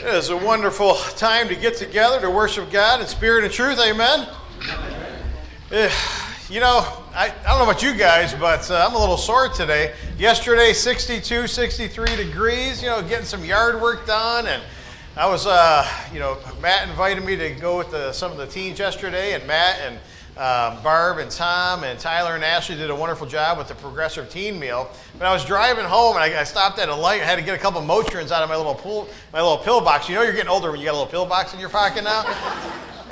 It is a wonderful time to get together to worship God in spirit and truth. Amen. Eh, You know, I, I don't know about you guys, but uh, I'm a little sore today. Yesterday, 62, 63 degrees, you know, getting some yard work done. And I was, uh, you know, Matt invited me to go with the, some of the teens yesterday, and Matt and uh, Barb and Tom and Tyler and Ashley did a wonderful job with the progressive teen meal. But I was driving home and I, I stopped at a light. I had to get a couple Motrins out of my little pool, my little pill box. You know, you're getting older when you got a little pill box in your pocket now.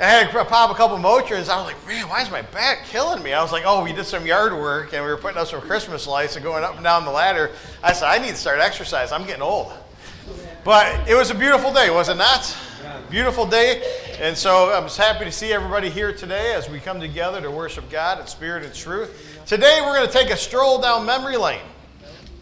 I had to pop a couple Motrins. I was like, man, why is my back killing me? I was like, oh, we did some yard work and we were putting up some Christmas lights and going up and down the ladder. I said, I need to start exercise. I'm getting old. But it was a beautiful day, was it not? Beautiful day. And so I'm just happy to see everybody here today as we come together to worship God in spirit and truth. Today we're going to take a stroll down memory lane.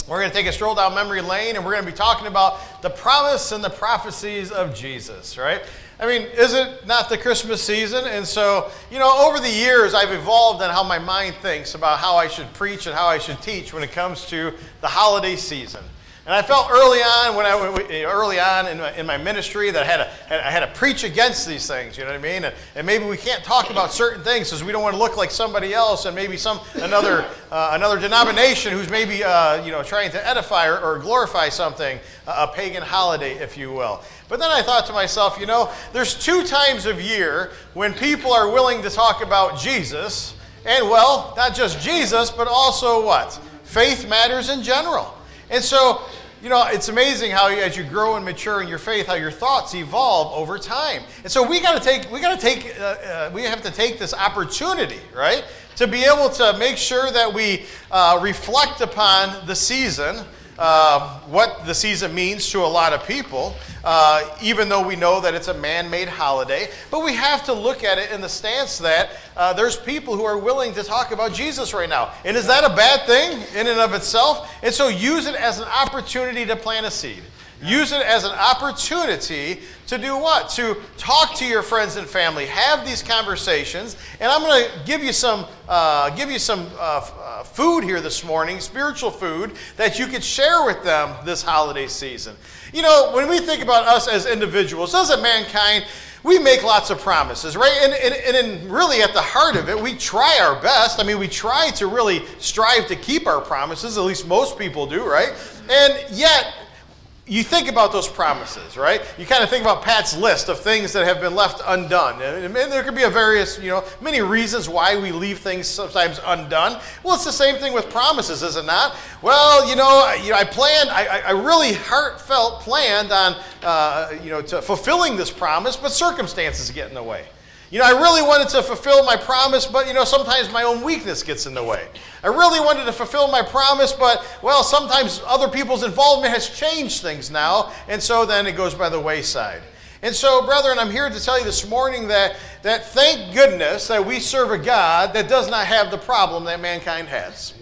We're going to take a stroll down memory lane and we're going to be talking about the promise and the prophecies of Jesus, right? I mean, is it not the Christmas season? And so, you know, over the years, I've evolved on how my mind thinks about how I should preach and how I should teach when it comes to the holiday season. And I felt early on, when I early on in my, in my ministry, that I had, to, I had to preach against these things. You know what I mean? And, and maybe we can't talk about certain things because we don't want to look like somebody else, and maybe some another uh, another denomination who's maybe uh, you know trying to edify or, or glorify something, a pagan holiday, if you will. But then I thought to myself, you know, there's two times of year when people are willing to talk about Jesus, and well, not just Jesus, but also what? Faith matters in general. And so, you know, it's amazing how as you grow and mature in your faith, how your thoughts evolve over time. And so we got to take, we got to take, uh, uh, we have to take this opportunity, right, to be able to make sure that we uh, reflect upon the season uh, what the season means to a lot of people, uh, even though we know that it's a man made holiday. But we have to look at it in the stance that uh, there's people who are willing to talk about Jesus right now. And is that a bad thing in and of itself? And so use it as an opportunity to plant a seed. Use it as an opportunity to do what? To talk to your friends and family, have these conversations. And I'm going to give you some, uh, give you some uh, uh, food here this morning, spiritual food, that you could share with them this holiday season. You know, when we think about us as individuals, as a mankind, we make lots of promises, right? And, and, and really, at the heart of it, we try our best. I mean, we try to really strive to keep our promises, at least most people do, right? And yet, you think about those promises, right? You kind of think about Pat's list of things that have been left undone. And, there could be a various, you know, many reasons why we leave things sometimes undone. Well, it's the same thing with promises, is it not? Well, you know, you know I planned, I, I really heartfelt planned on, uh, you know, to fulfilling this promise, but circumstances get in the way. You know, I really wanted to fulfill my promise, but you know, sometimes my own weakness gets in the way. I really wanted to fulfill my promise, but well, sometimes other people's involvement has changed things now, and so then it goes by the wayside. And so, brethren, I'm here to tell you this morning that, that thank goodness that we serve a God that does not have the problem that mankind has.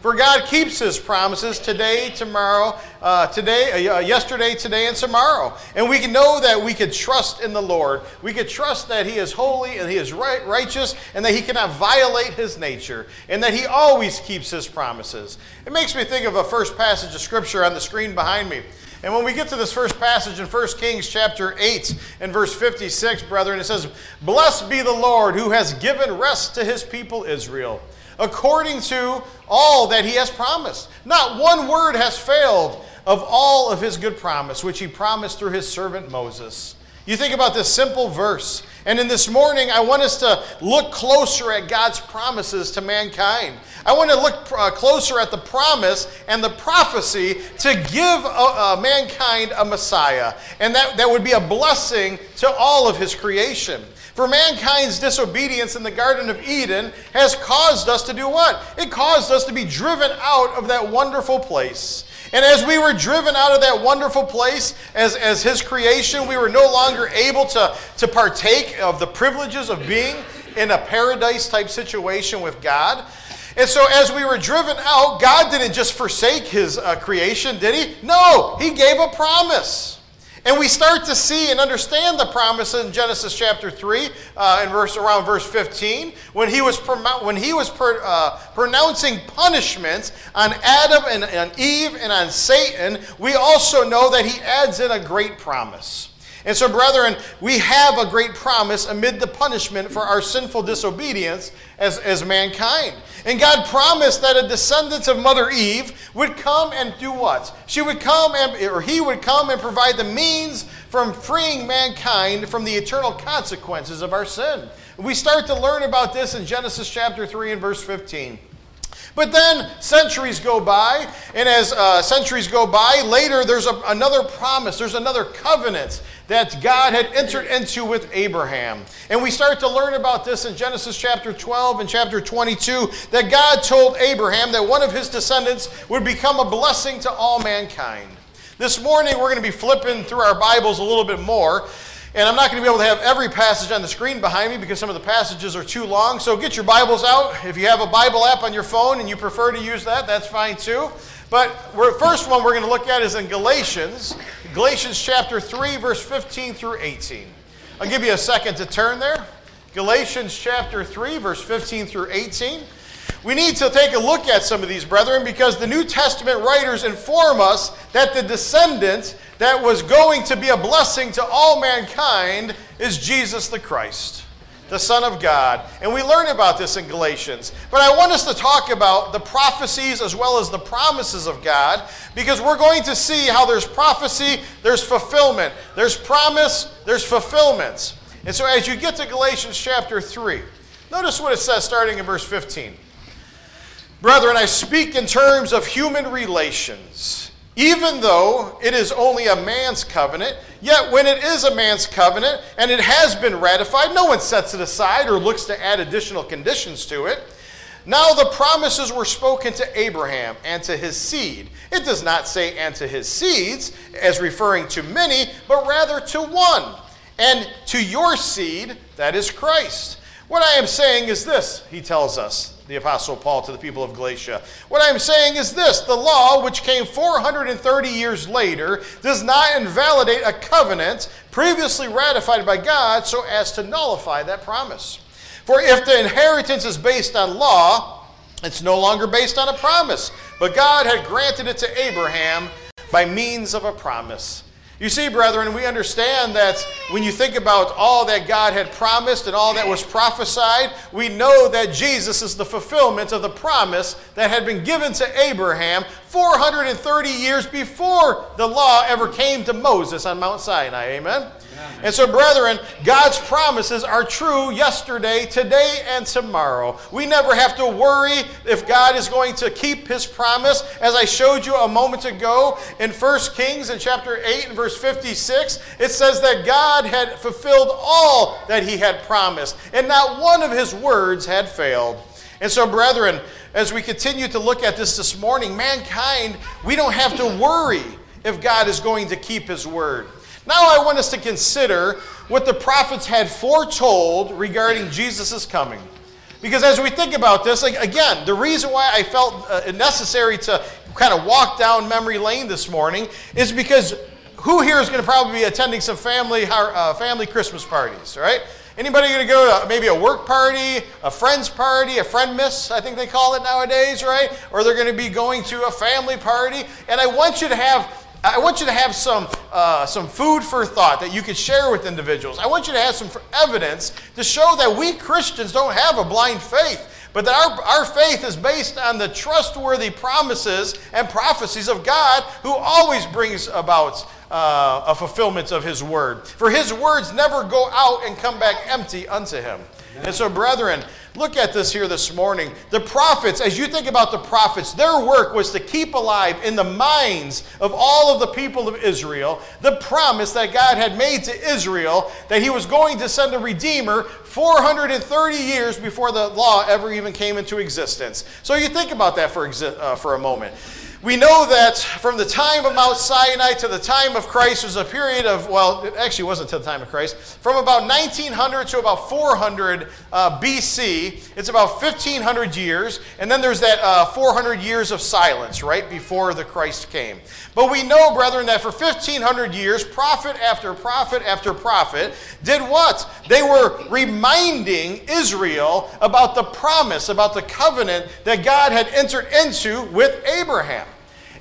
For God keeps His promises today, tomorrow, uh, today, uh, yesterday, today, and tomorrow. And we can know that we can trust in the Lord. We can trust that He is holy and He is right, righteous and that He cannot violate His nature and that He always keeps His promises. It makes me think of a first passage of Scripture on the screen behind me. And when we get to this first passage in 1 Kings chapter 8 and verse 56, brethren, it says, Blessed be the Lord who has given rest to his people Israel according to all that he has promised. Not one word has failed of all of his good promise, which he promised through his servant Moses. You think about this simple verse. And in this morning, I want us to look closer at God's promises to mankind. I want to look uh, closer at the promise and the prophecy to give uh, uh, mankind a Messiah. And that, that would be a blessing to all of his creation. For mankind's disobedience in the Garden of Eden has caused us to do what? It caused us to be driven out of that wonderful place. And as we were driven out of that wonderful place as, as His creation, we were no longer able to, to partake of the privileges of being in a paradise type situation with God. And so, as we were driven out, God didn't just forsake His uh, creation, did He? No, He gave a promise. And we start to see and understand the promise in Genesis chapter 3, uh, in verse, around verse 15, when he was, when he was per, uh, pronouncing punishments on Adam and on Eve and on Satan, we also know that he adds in a great promise. And so, brethren, we have a great promise amid the punishment for our sinful disobedience as, as mankind. And God promised that a descendant of Mother Eve would come and do what? She would come and, or he would come and provide the means from freeing mankind from the eternal consequences of our sin. We start to learn about this in Genesis chapter 3 and verse 15. But then centuries go by, and as uh, centuries go by, later there's a, another promise, there's another covenant that God had entered into with Abraham. And we start to learn about this in Genesis chapter 12 and chapter 22 that God told Abraham that one of his descendants would become a blessing to all mankind. This morning we're going to be flipping through our Bibles a little bit more. And I'm not going to be able to have every passage on the screen behind me because some of the passages are too long. So get your Bibles out. If you have a Bible app on your phone and you prefer to use that, that's fine too. But the first one we're going to look at is in Galatians, Galatians chapter 3, verse 15 through 18. I'll give you a second to turn there. Galatians chapter 3, verse 15 through 18. We need to take a look at some of these, brethren, because the New Testament writers inform us that the descendant that was going to be a blessing to all mankind is Jesus the Christ, the Son of God. And we learn about this in Galatians. But I want us to talk about the prophecies as well as the promises of God because we're going to see how there's prophecy, there's fulfillment, there's promise, there's fulfillment. And so as you get to Galatians chapter 3, notice what it says starting in verse 15. Brethren, I speak in terms of human relations. Even though it is only a man's covenant, yet when it is a man's covenant and it has been ratified, no one sets it aside or looks to add additional conditions to it. Now the promises were spoken to Abraham and to his seed. It does not say and to his seeds, as referring to many, but rather to one, and to your seed, that is Christ. What I am saying is this, he tells us the Apostle Paul to the people of Galatia. What I'm saying is this the law, which came 430 years later, does not invalidate a covenant previously ratified by God so as to nullify that promise. For if the inheritance is based on law, it's no longer based on a promise, but God had granted it to Abraham by means of a promise. You see, brethren, we understand that when you think about all that God had promised and all that was prophesied, we know that Jesus is the fulfillment of the promise that had been given to Abraham 430 years before the law ever came to Moses on Mount Sinai. Amen? And so, brethren, God's promises are true yesterday, today, and tomorrow. We never have to worry if God is going to keep his promise. As I showed you a moment ago in 1 Kings in chapter 8 and verse 56, it says that God had fulfilled all that he had promised, and not one of his words had failed. And so, brethren, as we continue to look at this this morning, mankind, we don't have to worry if God is going to keep his word. Now I want us to consider what the prophets had foretold regarding Jesus' coming. Because as we think about this, like, again, the reason why I felt uh, necessary to kind of walk down memory lane this morning is because who here is going to probably be attending some family uh, family Christmas parties, right? Anybody going to go to maybe a work party, a friend's party, a friend miss, I think they call it nowadays, right? Or they're going to be going to a family party. And I want you to have I want you to have some, uh, some food for thought that you could share with individuals. I want you to have some evidence to show that we Christians don't have a blind faith, but that our, our faith is based on the trustworthy promises and prophecies of God who always brings about uh, a fulfillment of His word. For His words never go out and come back empty unto Him. And so, brethren, look at this here this morning. The prophets, as you think about the prophets, their work was to keep alive in the minds of all of the people of Israel the promise that God had made to Israel that he was going to send a redeemer 430 years before the law ever even came into existence. So you think about that for, uh, for a moment. We know that from the time of Mount Sinai to the time of Christ was a period of, well, it actually wasn't to the time of Christ, from about 1900 to about 400 uh, BC. It's about 1500 years. And then there's that uh, 400 years of silence right before the Christ came. But we know, brethren, that for 1500 years, prophet after prophet after prophet did what? They were reminding Israel about the promise, about the covenant that God had entered into with Abraham.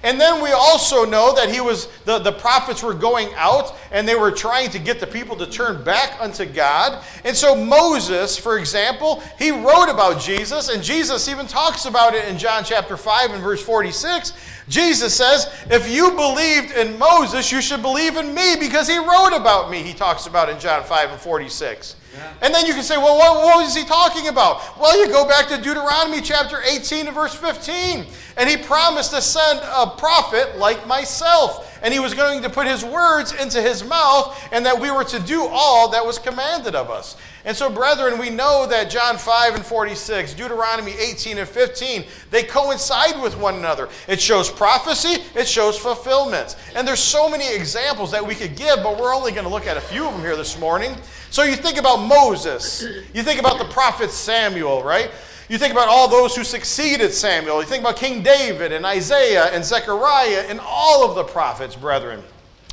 And then we also know that he was the, the prophets were going out and they were trying to get the people to turn back unto God. And so Moses, for example, he wrote about Jesus, and Jesus even talks about it in John chapter 5 and verse 46. Jesus says, If you believed in Moses, you should believe in me because he wrote about me, he talks about in John 5 and 46. And then you can say, well, what, what was he talking about? Well, you go back to Deuteronomy chapter 18 and verse 15. And he promised to send a prophet like myself. And he was going to put his words into his mouth, and that we were to do all that was commanded of us. And so, brethren, we know that John 5 and 46, Deuteronomy 18 and 15, they coincide with one another. It shows prophecy, it shows fulfillment. And there's so many examples that we could give, but we're only going to look at a few of them here this morning. So you think about Moses, you think about the prophet Samuel, right? You think about all those who succeeded Samuel. You think about King David and Isaiah and Zechariah and all of the prophets, brethren.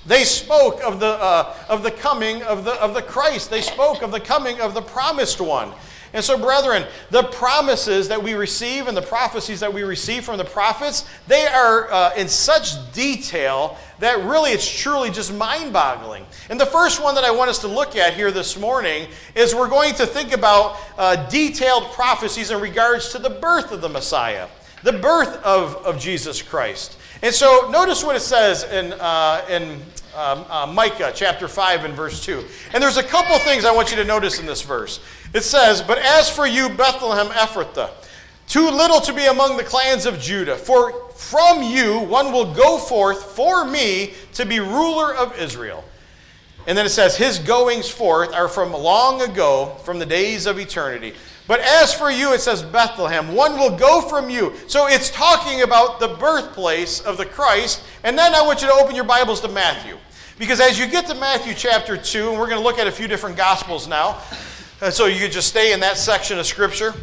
They spoke of the, uh, of the coming of the, of the Christ. They spoke of the coming of the promised one. And so, brethren, the promises that we receive and the prophecies that we receive from the prophets, they are uh, in such detail that really it's truly just mind boggling. And the first one that I want us to look at here this morning is we're going to think about uh, detailed prophecies in regards to the birth of the Messiah, the birth of, of Jesus Christ. And so, notice what it says in, uh, in um, uh, Micah chapter 5 and verse 2. And there's a couple things I want you to notice in this verse. It says, But as for you, Bethlehem Ephrathah, too little to be among the clans of Judah, for from you one will go forth for me to be ruler of Israel. And then it says, His goings forth are from long ago, from the days of eternity. But as for you, it says Bethlehem, one will go from you. So it's talking about the birthplace of the Christ. And then I want you to open your Bibles to Matthew. Because as you get to Matthew chapter 2, and we're going to look at a few different Gospels now, uh, so you could just stay in that section of Scripture.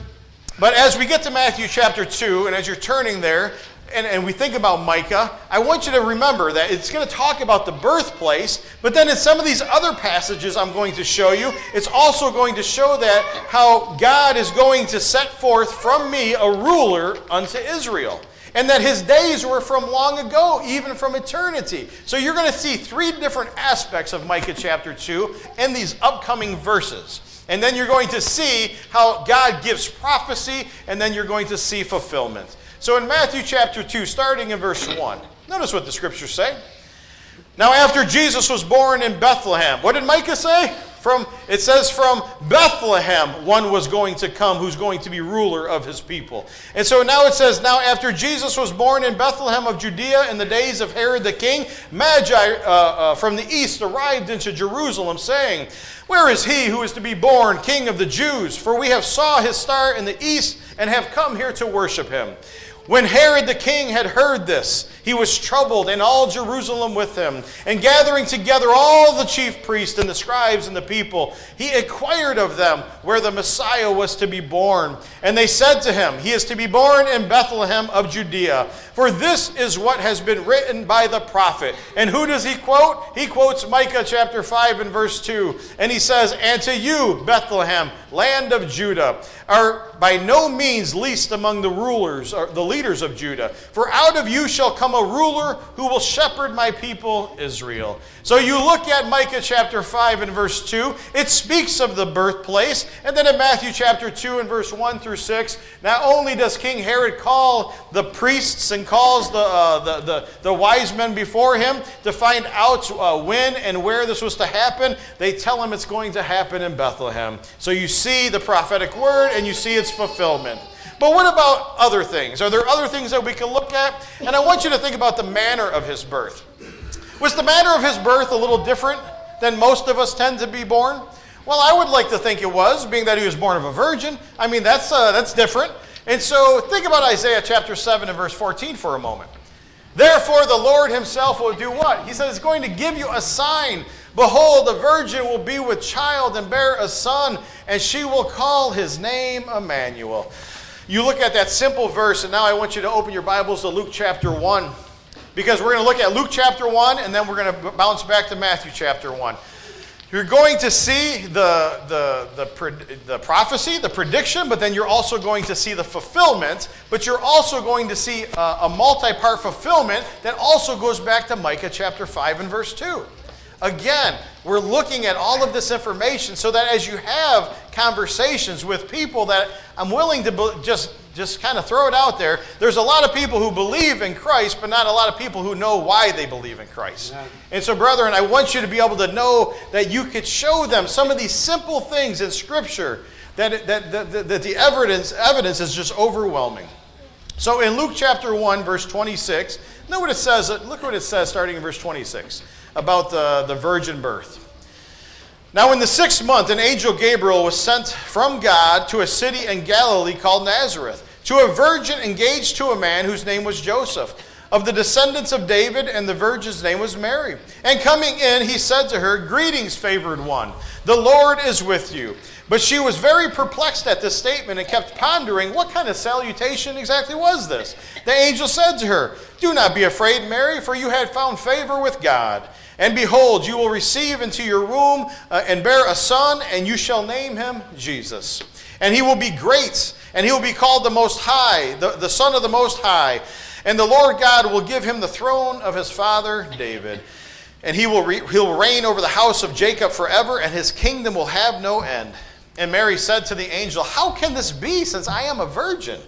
But as we get to Matthew chapter 2, and as you're turning there, and, and we think about Micah, I want you to remember that it's going to talk about the birthplace, but then in some of these other passages I'm going to show you, it's also going to show that how God is going to set forth from me a ruler unto Israel and that his days were from long ago, even from eternity. So you're going to see three different aspects of Micah chapter 2 in these upcoming verses. And then you're going to see how God gives prophecy, and then you're going to see fulfillment. So in Matthew chapter 2, starting in verse 1, notice what the scriptures say. Now, after Jesus was born in Bethlehem, what did Micah say? From it says from Bethlehem one was going to come who's going to be ruler of his people. And so now it says now after Jesus was born in Bethlehem of Judea in the days of Herod the king, Magi uh, uh, from the east arrived into Jerusalem saying, "Where is he who is to be born king of the Jews? For we have saw his star in the east and have come here to worship him." When Herod the king had heard this, he was troubled, and all Jerusalem with him. And gathering together all the chief priests and the scribes and the people, he inquired of them where the Messiah was to be born. And they said to him, He is to be born in Bethlehem of Judea. For this is what has been written by the prophet. And who does he quote? He quotes Micah chapter 5 and verse 2. And he says, And to you, Bethlehem, land of Judah, are by no means least among the rulers, or the leaders of Judah. For out of you shall come a ruler who will shepherd my people Israel. So you look at Micah chapter 5 and verse 2, it speaks of the birthplace. And then in Matthew chapter 2 and verse 1 through 6, not only does King Herod call the priests and calls the, uh, the, the, the, wise men before him to find out uh, when and where this was to happen, they tell him it's going to happen in Bethlehem. So you see the prophetic word and you see fulfillment. But what about other things? Are there other things that we can look at? And I want you to think about the manner of his birth. Was the manner of his birth a little different than most of us tend to be born? Well, I would like to think it was, being that he was born of a virgin. I mean, that's, uh, that's different. And so think about Isaiah chapter 7 and verse 14 for a moment. Therefore, the Lord himself will do what? He says, He's going to give you a sign. Behold, the virgin will be with child and bear a son, and she will call his name Emmanuel. You look at that simple verse, and now I want you to open your Bibles to Luke chapter 1. Because we're going to look at Luke chapter 1, and then we're going to bounce back to Matthew chapter 1. You're going to see the, the, the, the, prophecy, the prediction, but then you're also going to see the fulfillment. But you're also going to see uh, a, a multi part fulfillment that also goes back to Micah chapter 5 and verse 2. Again, we're looking at all of this information so that as you have conversations with people that I'm willing to just just kind of throw it out there. There's a lot of people who believe in Christ, but not a lot of people who know why they believe in Christ. Yeah. And so, brethren, I want you to be able to know that you could show them some of these simple things in Scripture that, that, that, that the evidence, evidence is just overwhelming. So in Luke chapter 1, verse 26, look what it says, look what it says starting in verse 26 about the, the virgin birth. Now, in the sixth month, an angel Gabriel was sent from God to a city in Galilee called Nazareth, to a virgin engaged to a man whose name was Joseph, of the descendants of David, and the virgin's name was Mary. And coming in, he said to her, Greetings, favored one, the Lord is with you. But she was very perplexed at this statement and kept pondering what kind of salutation exactly was this. The angel said to her, Do not be afraid, Mary, for you had found favor with God. And behold, you will receive into your womb uh, and bear a son, and you shall name him Jesus. And he will be great, and he will be called the Most High, the, the Son of the Most High. And the Lord God will give him the throne of his father David. And he will re- he'll reign over the house of Jacob forever, and his kingdom will have no end. And Mary said to the angel, How can this be, since I am a virgin?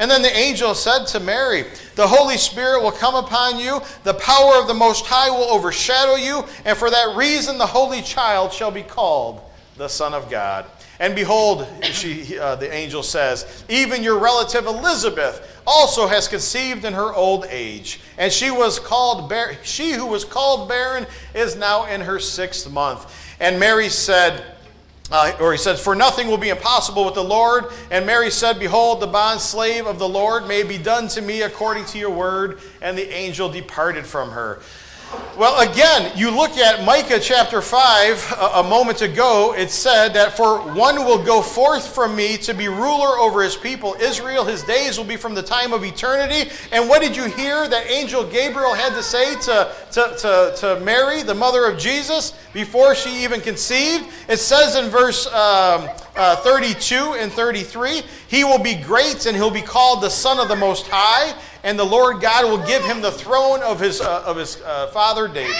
And then the angel said to Mary, The Holy Spirit will come upon you, the power of the Most High will overshadow you, and for that reason the Holy Child shall be called the Son of God. And behold, she, uh, the angel says, even your relative Elizabeth also has conceived in her old age, and she was called bar- she who was called barren is now in her sixth month. And Mary said, uh, or he says, For nothing will be impossible with the Lord. And Mary said, Behold, the bond slave of the Lord may be done to me according to your word. And the angel departed from her. Well, again, you look at Micah chapter 5 a, a, moment ago, it said that for one will go forth from me to be ruler over his people, Israel. His days will be from the time of eternity. And what did you hear that angel Gabriel had to say to, to, to, to Mary, the mother of Jesus, before she even conceived? It says in verse um, uh, 32 and 33 He will be great and he'll be called the Son of the Most High and the Lord God will give him the throne of his, uh, of his uh, father David.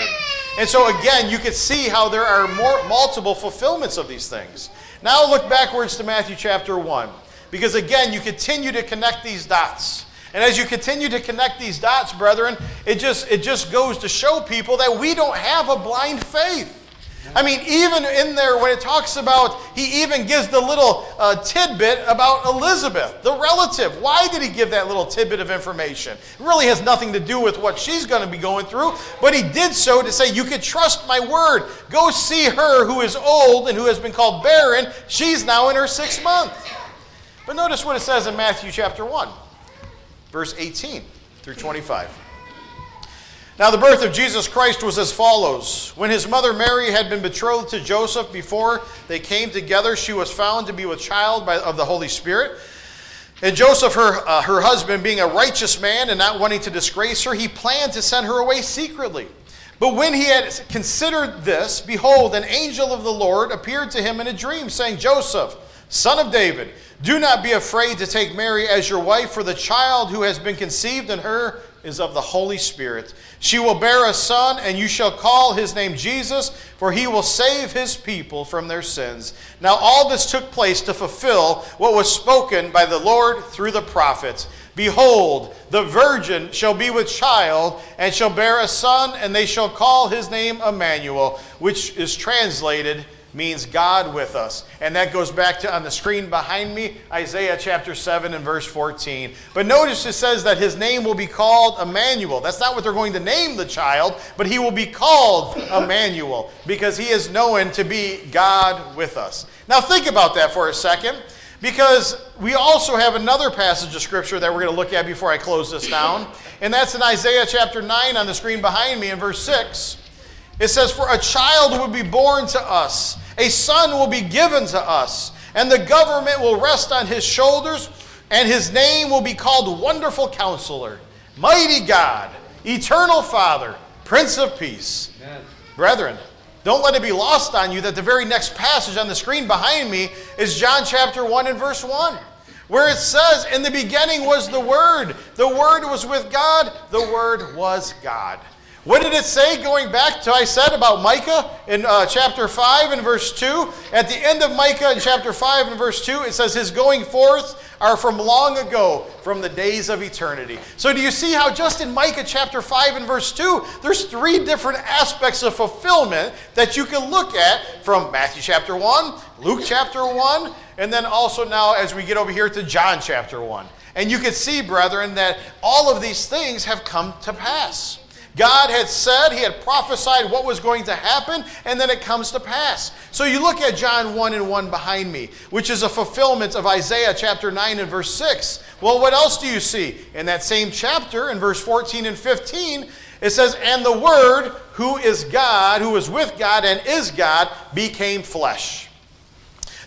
And so, again, you can see how there are more, multiple fulfillments of these things. Now, look backwards to Matthew chapter 1, because again, you continue to connect these dots. And as you continue to connect these dots, brethren, it just, it just goes to show people that we don't have a blind faith. I mean, even in there, when it talks about, he even gives the little uh, tidbit about Elizabeth, the relative. Why did he give that little tidbit of information? It really has nothing to do with what she's going to be going through, but he did so to say, You can trust my word. Go see her who is old and who has been called barren. She's now in her sixth month. But notice what it says in Matthew chapter 1, verse 18 through 25. Now, the birth of Jesus Christ was as follows. When his mother Mary had been betrothed to Joseph before they came together, she was found to be with child by, of the Holy Spirit. And Joseph, her, uh, her husband, being a righteous man and not wanting to disgrace her, he planned to send her away secretly. But when he had considered this, behold, an angel of the Lord appeared to him in a dream, saying, Joseph, son of David, do not be afraid to take Mary as your wife, for the child who has been conceived in her is of the Holy Spirit. She will bear a son, and you shall call his name Jesus, for he will save his people from their sins. Now, all this took place to fulfill what was spoken by the Lord through the prophets. Behold, the virgin shall be with child, and shall bear a son, and they shall call his name Emmanuel, which is translated means God with us. And that goes back to on the screen behind me, Isaiah chapter 7 and verse 14. But notice it says that his name will be called Emmanuel. That's not what they're going to name the child, but he will be called Emmanuel because he is known to be God with us. Now think about that for a second. Because we also have another passage of scripture that we're going to look at before I close this down, and that's in Isaiah chapter 9 on the screen behind me in verse 6. It says, For a child will be born to us, a son will be given to us, and the government will rest on his shoulders, and his name will be called Wonderful Counselor, Mighty God, Eternal Father, Prince of Peace. Amen. Brethren, don't let it be lost on you that the very next passage on the screen behind me is John chapter 1 and verse 1, where it says, In the beginning was the Word. The Word was with God. The Word was God. What did it say going back to I said about Micah in uh, chapter 5 and verse 2? At the end of Micah in chapter 5 and verse 2, it says, His going forth are from long ago, from the days of eternity. So do you see how just in Micah chapter 5 and verse 2, there's three different aspects of fulfillment that you can look at from Matthew chapter 1, Luke chapter 1, and then also now as we get over here to John chapter 1. And you can see, brethren, that all of these things have come to pass. God had said, He had prophesied what was going to happen, and then it comes to pass. So you look at John 1 and 1 behind me, which is a fulfillment of Isaiah chapter 9 and verse 6. Well, what else do you see? In that same chapter, in verse 14 and 15, it says, And the Word, who is God, who is with God and is God, became flesh.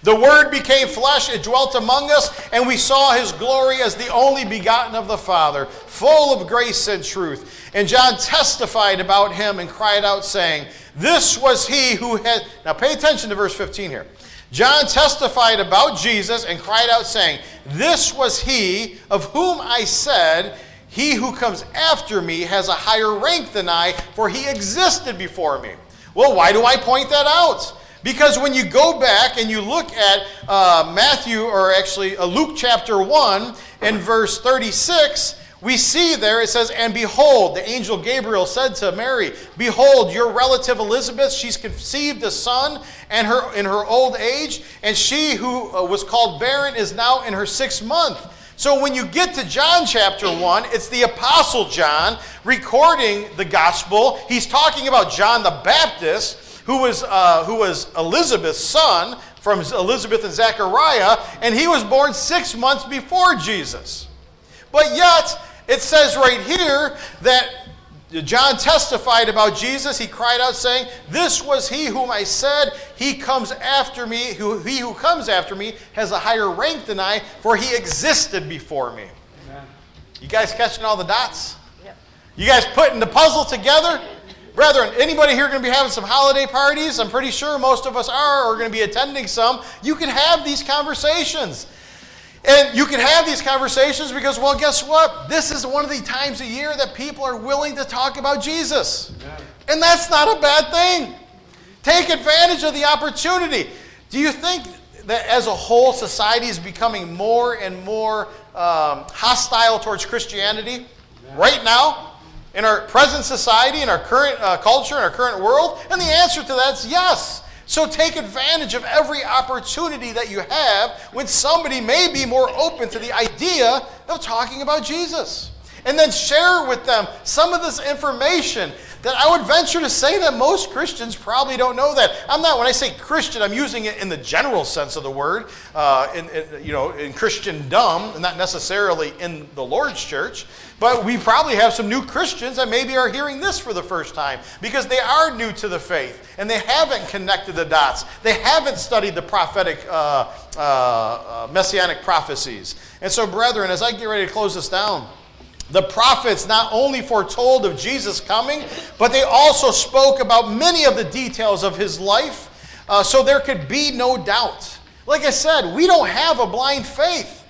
The Word became flesh, it dwelt among us, and we saw His glory as the only begotten of the Father, full of grace and truth. And John testified about him and cried out, saying, This was he who had. Now pay attention to verse 15 here. John testified about Jesus and cried out, saying, This was he of whom I said, He who comes after me has a higher rank than I, for he existed before me. Well, why do I point that out? Because when you go back and you look at uh, Matthew, or actually uh, Luke chapter 1 and verse 36, we see there it says, And behold, the angel Gabriel said to Mary, Behold, your relative Elizabeth, she's conceived a son and her, in her old age, and she who uh, was called barren is now in her sixth month. So when you get to John chapter 1, it's the Apostle John recording the gospel. He's talking about John the Baptist, who was, uh, who was Elizabeth's son from Elizabeth and Zechariah, and he was born six months before Jesus. But yet, it says right here that John testified about Jesus. He cried out, saying, This was he whom I said, He comes after me, who, he who comes after me has a higher rank than I, for he existed before me. Amen. You guys catching all the dots? Yep. You guys putting the puzzle together? Brethren, anybody here going to be having some holiday parties? I'm pretty sure most of us are, or going to be attending some. You can have these conversations. And you can have these conversations because, well, guess what? This is one of the times a year that people are willing to talk about Jesus. And that's not a bad thing. Take advantage of the opportunity. Do you think that as a whole, society is becoming more and more um, hostile towards Christianity right now? In our present society, in our current uh, culture, in our current world? And the answer to that is yes. So take advantage of every opportunity that you have when somebody may be more open to the idea of talking about Jesus. And then share with them some of this information that I would venture to say that most Christians probably don't know that. I'm not, when I say Christian, I'm using it in the general sense of the word, uh, in, in, you know, in Christendom, and not necessarily in the Lord's church. But we probably have some new Christians that maybe are hearing this for the first time because they are new to the faith and they haven't connected the dots. They haven't studied the prophetic, uh, uh, uh messianic prophecies. And so, brethren, as I get ready to close this down, the prophets not only foretold of Jesus coming, but they also spoke about many of the details of his life uh, so there could be no doubt. Like I said, we don't have a blind faith.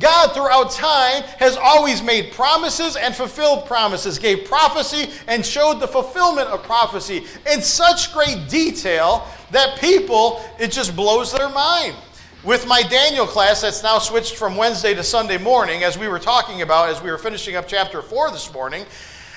God, throughout time, has always made promises and fulfilled promises, gave prophecy and showed the fulfillment of prophecy in such great detail that people, it just blows their mind. With my Daniel class that's now switched from Wednesday to Sunday morning, as we were talking about, as we were finishing up chapter 4 this morning,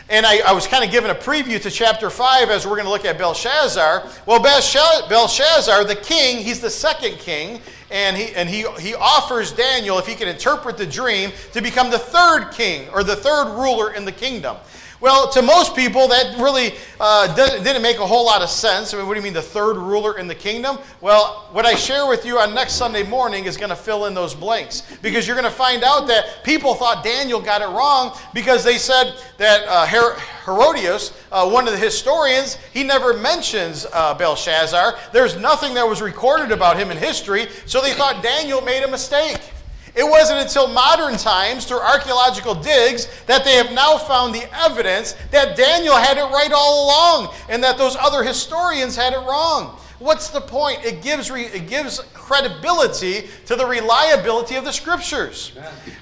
and I, I was kind of given a preview to chapter 5 as we're going to look at Belshazzar. Well, Belshazzar, the king, he's the second king, and he, and he, he offers Daniel, if he can interpret the dream, to become the third king or the third ruler in the kingdom. Well, to most people, that really uh, didn't make a whole lot of sense. I mean, what do you mean, the third ruler in the kingdom? Well, what I share with you on next Sunday morning is going to fill in those blanks because you're going to find out that people thought Daniel got it wrong because they said that uh, Her- Herodias, uh, one of the historians, he never mentions uh, Belshazzar. There's nothing that was recorded about him in history, so they thought Daniel made a mistake. It wasn't until modern times, through archaeological digs, that they have now found the evidence that Daniel had it right all along and that those other historians had it wrong. What's the point? It gives, re, it gives credibility to the reliability of the scriptures.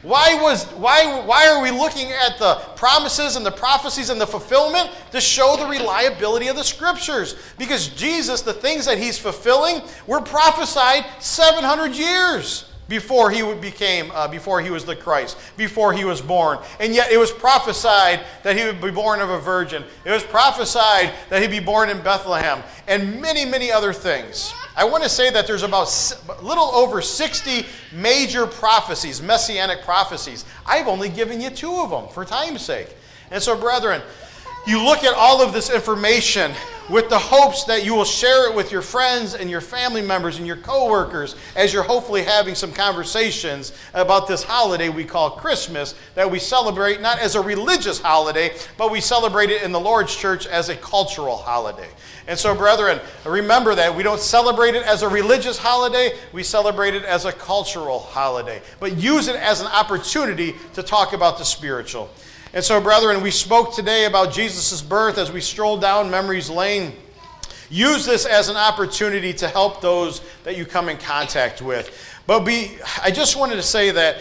Why, was, why, why are we looking at the promises and the prophecies and the fulfillment? To show the reliability of the scriptures. Because Jesus, the things that he's fulfilling, were prophesied 700 years before he became uh, before he was the christ before he was born. And yet it was prophesied that he would be born of a virgin. It was prophesied that he'd be born in bethlehem and many many other things. I want to say that there's about a little over 60 major prophecies messianic prophecies. I've only given you two of them for time's sake. And so brethren you look at all of this information with the hopes that you will share it with your friends and your family members and your coworkers as you're hopefully having some conversations about this holiday we call Christmas that we celebrate not as a religious holiday, but we celebrate it in the Lord's church as a cultural holiday. And so, brethren, remember that we don't celebrate it as a religious holiday, we celebrate it as a cultural holiday. But use it as an opportunity to talk about the spiritual. And so, brethren, we spoke today about Jesus' birth as we strolled down memory's lane. Use this as an opportunity to help those that you come in contact with. But be, I just wanted to say that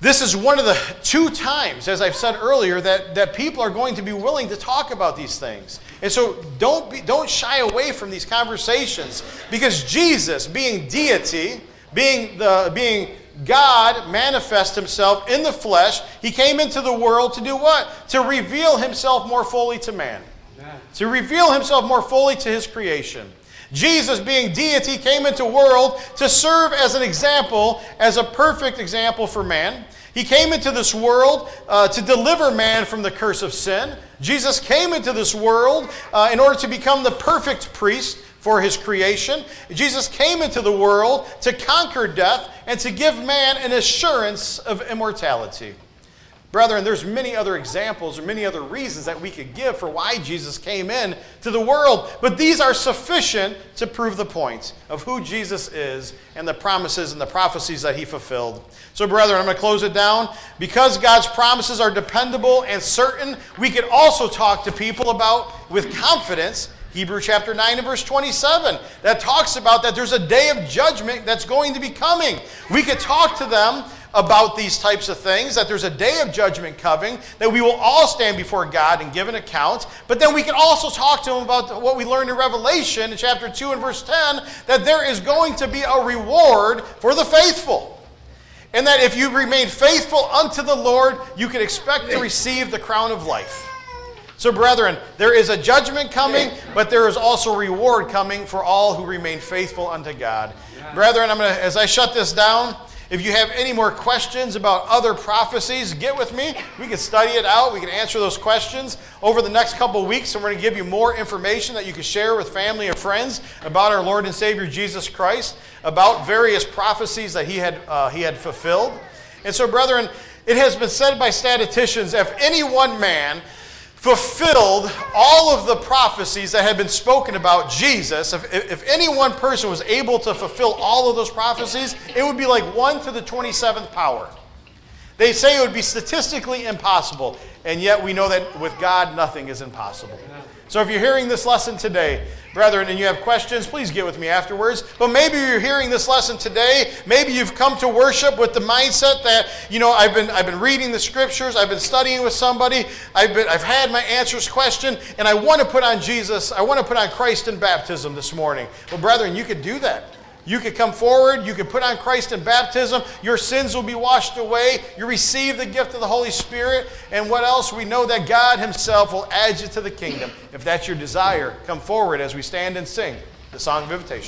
this is one of the two times, as I've said earlier, that, that people are going to be willing to talk about these things. And so don't, be, don't shy away from these conversations because Jesus, being deity, being, the, being God manifest himself in the flesh. He came into the world to do what? To reveal himself more fully to man. To reveal himself more fully to his creation. Jesus, being deity, came into the world to serve as an example, as a perfect example for man. He came into this world uh, to deliver man from the curse of sin. Jesus came into this world uh, in order to become the perfect priest for his creation. Jesus came into the world to conquer death and to give man an assurance of immortality. Brethren, there's many other examples or many other reasons that we could give for why Jesus came in to the world, but these are sufficient to prove the point of who Jesus is and the promises and the prophecies that he fulfilled. So, brethren, I'm going to close it down. Because God's promises are dependable and certain, we could also talk to people about with confidence Hebrew chapter 9 and verse 27 that talks about that there's a day of judgment that's going to be coming. We could talk to them about these types of things, that there's a day of judgment coming, that we will all stand before God and give an account. But then we can also talk to them about what we learned in Revelation in chapter 2 and verse 10 that there is going to be a reward for the faithful. And that if you remain faithful unto the Lord, you can expect to receive the crown of life. So, brethren, there is a judgment coming, but there is also reward coming for all who remain faithful unto God. Yeah. Brethren, I'm gonna, as I shut this down, if you have any more questions about other prophecies, get with me. We can study it out. We can answer those questions over the next couple weeks, and we're going to give you more information that you can share with family and friends about our Lord and Savior Jesus Christ, about various prophecies that He had uh, He had fulfilled. And so, brethren, it has been said by statisticians: if any one man fulfilled all of the prophecies that had been spoken about Jesus, if, if any one person was able to fulfill all of those prophecies, it would be like 1 to the 27th power. They say it would be statistically impossible, and yet we know that with God, nothing is impossible. So if you're hearing this lesson today, brethren, and you have questions, please get with me afterwards. But maybe you're hearing this lesson today. Maybe you've come to worship with the mindset that, you know, I've been, I've been reading the scriptures, I've been studying with somebody, I've, been, I've had my answers question, and I want to put on Jesus, I want to put on Christ in baptism this morning. Well, brethren, you could do that. You could come forward, you could put on Christ in baptism, your sins will be washed away, you receive the gift of the Holy Spirit, and what else? We know that God Himself will add you to the kingdom. If that's your desire, come forward as we stand and sing the song of invitation.